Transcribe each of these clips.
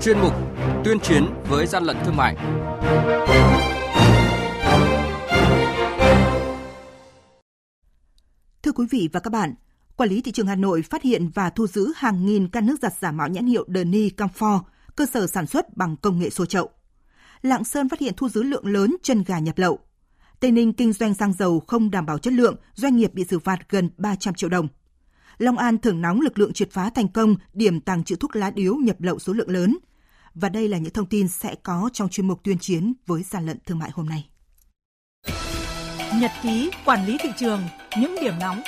chuyên mục Tuyên chiến với gian lận thương mại. Thưa quý vị và các bạn, Quản lý thị trường Hà Nội phát hiện và thu giữ hàng nghìn can nước giặt giả mạo nhãn hiệu Deni Camphor, cơ sở sản xuất bằng công nghệ xô chậu. Lạng Sơn phát hiện thu giữ lượng lớn chân gà nhập lậu. Tây Ninh kinh doanh xăng dầu không đảm bảo chất lượng, doanh nghiệp bị xử phạt gần 300 triệu đồng. Long An thưởng nóng lực lượng triệt phá thành công điểm tàng trữ thuốc lá điếu nhập lậu số lượng lớn. Và đây là những thông tin sẽ có trong chuyên mục tuyên chiến với gian lận thương mại hôm nay. Nhật ký quản lý thị trường, những điểm nóng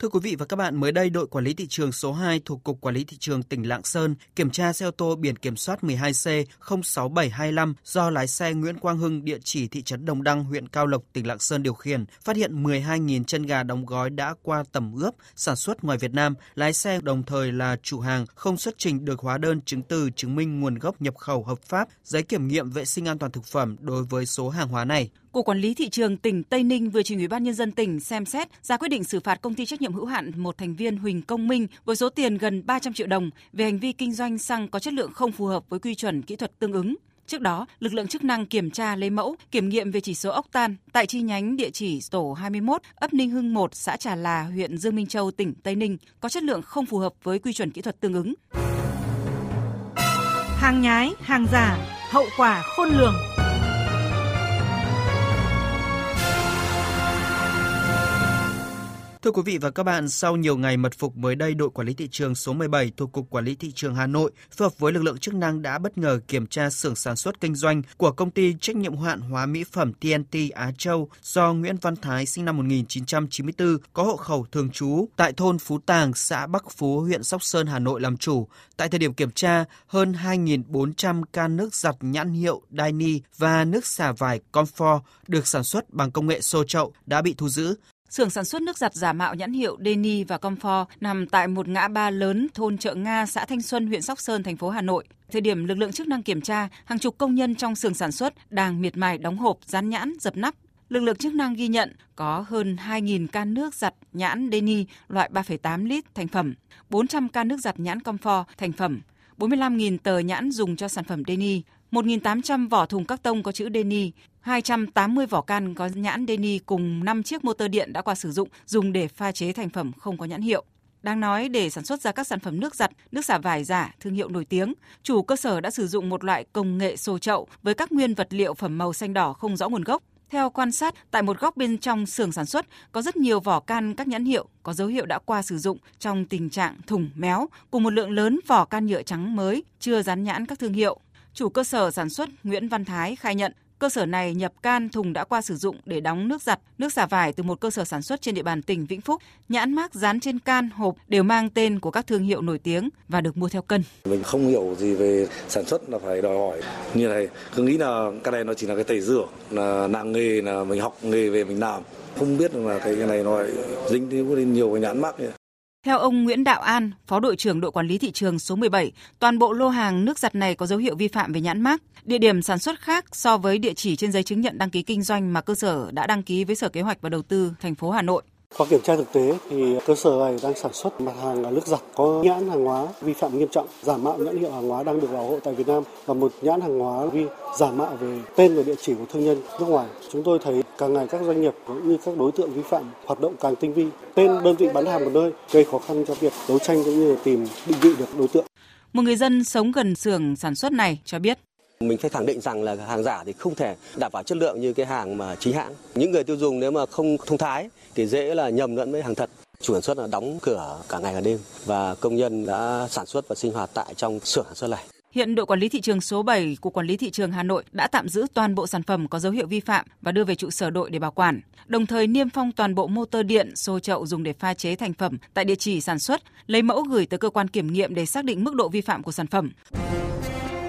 Thưa quý vị và các bạn, mới đây đội quản lý thị trường số 2 thuộc Cục Quản lý thị trường tỉnh Lạng Sơn kiểm tra xe ô tô biển kiểm soát 12C 06725 do lái xe Nguyễn Quang Hưng địa chỉ thị trấn Đồng Đăng, huyện Cao Lộc, tỉnh Lạng Sơn điều khiển, phát hiện 12.000 chân gà đóng gói đã qua tẩm ướp sản xuất ngoài Việt Nam. Lái xe đồng thời là chủ hàng không xuất trình được hóa đơn chứng từ chứng minh nguồn gốc nhập khẩu hợp pháp, giấy kiểm nghiệm vệ sinh an toàn thực phẩm đối với số hàng hóa này. Cục Quản lý thị trường tỉnh Tây Ninh vừa trình Ủy ban nhân dân tỉnh xem xét ra quyết định xử phạt công ty trách nhiệm hữu hạn một thành viên Huỳnh Công Minh với số tiền gần 300 triệu đồng về hành vi kinh doanh xăng có chất lượng không phù hợp với quy chuẩn kỹ thuật tương ứng. Trước đó, lực lượng chức năng kiểm tra lấy mẫu, kiểm nghiệm về chỉ số ốc tan tại chi nhánh địa chỉ tổ 21, ấp Ninh Hưng 1, xã Trà Là, huyện Dương Minh Châu, tỉnh Tây Ninh có chất lượng không phù hợp với quy chuẩn kỹ thuật tương ứng. Hàng nhái, hàng giả, hậu quả khôn lường. Thưa quý vị và các bạn, sau nhiều ngày mật phục mới đây, đội quản lý thị trường số 17 thuộc Cục Quản lý Thị trường Hà Nội phối hợp với lực lượng chức năng đã bất ngờ kiểm tra xưởng sản xuất kinh doanh của công ty trách nhiệm hạn hóa mỹ phẩm TNT Á Châu do Nguyễn Văn Thái sinh năm 1994 có hộ khẩu thường trú tại thôn Phú Tàng, xã Bắc Phú, huyện Sóc Sơn, Hà Nội làm chủ. Tại thời điểm kiểm tra, hơn 2.400 can nước giặt nhãn hiệu Daini và nước xả vải Comfort được sản xuất bằng công nghệ xô chậu đã bị thu giữ. Xưởng sản xuất nước giặt giả mạo nhãn hiệu Deni và Comfort nằm tại một ngã ba lớn thôn Chợ Nga, xã Thanh Xuân, huyện Sóc Sơn, thành phố Hà Nội. Thời điểm lực lượng chức năng kiểm tra, hàng chục công nhân trong xưởng sản xuất đang miệt mài đóng hộp, dán nhãn, dập nắp. Lực lượng chức năng ghi nhận có hơn 2.000 can nước giặt nhãn Deni loại 3,8 lít thành phẩm, 400 can nước giặt nhãn Comfort thành phẩm, 45.000 tờ nhãn dùng cho sản phẩm Deni, 1.800 vỏ thùng các tông có chữ Deni, 280 vỏ can có nhãn Deni cùng 5 chiếc motor điện đã qua sử dụng dùng để pha chế thành phẩm không có nhãn hiệu. Đang nói để sản xuất ra các sản phẩm nước giặt, nước xả vải giả thương hiệu nổi tiếng, chủ cơ sở đã sử dụng một loại công nghệ xô chậu với các nguyên vật liệu phẩm màu xanh đỏ không rõ nguồn gốc. Theo quan sát, tại một góc bên trong xưởng sản xuất có rất nhiều vỏ can các nhãn hiệu có dấu hiệu đã qua sử dụng trong tình trạng thùng méo cùng một lượng lớn vỏ can nhựa trắng mới chưa dán nhãn các thương hiệu. Chủ cơ sở sản xuất Nguyễn Văn Thái khai nhận cơ sở này nhập can thùng đã qua sử dụng để đóng nước giặt, nước xả vải từ một cơ sở sản xuất trên địa bàn tỉnh Vĩnh Phúc. Nhãn mác dán trên can, hộp đều mang tên của các thương hiệu nổi tiếng và được mua theo cân. Mình không hiểu gì về sản xuất là phải đòi hỏi như này. Cứ nghĩ là cái này nó chỉ là cái tẩy rửa, là nặng nghề là mình học nghề về mình làm. Không biết là cái này nó dính đến nhiều cái nhãn mác như theo ông Nguyễn Đạo An, Phó đội trưởng đội quản lý thị trường số 17, toàn bộ lô hàng nước giặt này có dấu hiệu vi phạm về nhãn mác, địa điểm sản xuất khác so với địa chỉ trên giấy chứng nhận đăng ký kinh doanh mà cơ sở đã đăng ký với Sở Kế hoạch và Đầu tư thành phố Hà Nội. Qua kiểm tra thực tế thì cơ sở này đang sản xuất mặt hàng là nước giặt có nhãn hàng hóa vi phạm nghiêm trọng, giả mạo nhãn hiệu hàng hóa đang được bảo hộ tại Việt Nam và một nhãn hàng hóa vi giả mạo về tên và địa chỉ của thương nhân nước ngoài. Chúng tôi thấy càng ngày các doanh nghiệp cũng như các đối tượng vi phạm hoạt động càng tinh vi. Tên đơn vị bán hàng một nơi gây khó khăn cho việc đấu tranh cũng như tìm định vị được đối tượng. Một người dân sống gần xưởng sản xuất này cho biết mình phải khẳng định rằng là hàng giả thì không thể đảm bảo chất lượng như cái hàng mà chính hãng. Những người tiêu dùng nếu mà không thông thái thì dễ là nhầm lẫn với hàng thật. Chủ sản xuất là đóng cửa cả ngày cả đêm và công nhân đã sản xuất và sinh hoạt tại trong xưởng sản xuất này. Hiện đội quản lý thị trường số 7 của quản lý thị trường Hà Nội đã tạm giữ toàn bộ sản phẩm có dấu hiệu vi phạm và đưa về trụ sở đội để bảo quản, đồng thời niêm phong toàn bộ motor điện, xô chậu dùng để pha chế thành phẩm tại địa chỉ sản xuất, lấy mẫu gửi tới cơ quan kiểm nghiệm để xác định mức độ vi phạm của sản phẩm.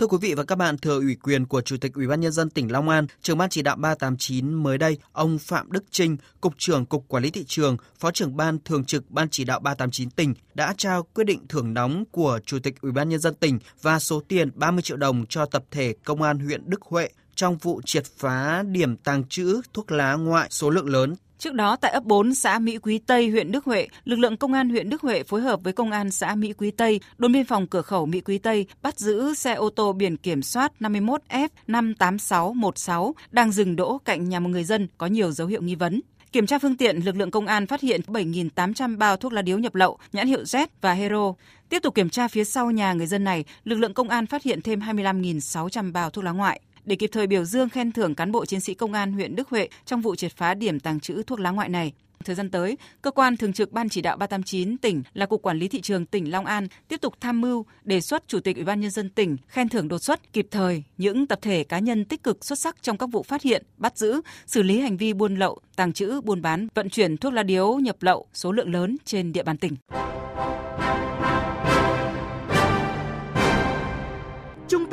Thưa quý vị và các bạn, thừa ủy quyền của Chủ tịch Ủy ban nhân dân tỉnh Long An, trưởng ban chỉ đạo 389 mới đây, ông Phạm Đức Trinh, cục trưởng Cục Quản lý thị trường, Phó trưởng ban thường trực Ban chỉ đạo 389 tỉnh đã trao quyết định thưởng nóng của Chủ tịch Ủy ban nhân dân tỉnh và số tiền 30 triệu đồng cho tập thể Công an huyện Đức Huệ trong vụ triệt phá điểm tàng trữ thuốc lá ngoại số lượng lớn Trước đó tại ấp 4 xã Mỹ Quý Tây, huyện Đức Huệ, lực lượng công an huyện Đức Huệ phối hợp với công an xã Mỹ Quý Tây, đồn biên phòng cửa khẩu Mỹ Quý Tây bắt giữ xe ô tô biển kiểm soát 51F 58616 đang dừng đỗ cạnh nhà một người dân có nhiều dấu hiệu nghi vấn. Kiểm tra phương tiện, lực lượng công an phát hiện 7.800 bao thuốc lá điếu nhập lậu, nhãn hiệu Z và Hero. Tiếp tục kiểm tra phía sau nhà người dân này, lực lượng công an phát hiện thêm 25.600 bao thuốc lá ngoại để kịp thời biểu dương khen thưởng cán bộ chiến sĩ công an huyện Đức Huệ trong vụ triệt phá điểm tàng trữ thuốc lá ngoại này. Thời gian tới, cơ quan thường trực Ban chỉ đạo 389 tỉnh là Cục Quản lý thị trường tỉnh Long An tiếp tục tham mưu đề xuất Chủ tịch Ủy ban nhân dân tỉnh khen thưởng đột xuất kịp thời những tập thể cá nhân tích cực xuất sắc trong các vụ phát hiện, bắt giữ, xử lý hành vi buôn lậu, tàng trữ, buôn bán, vận chuyển thuốc lá điếu nhập lậu số lượng lớn trên địa bàn tỉnh.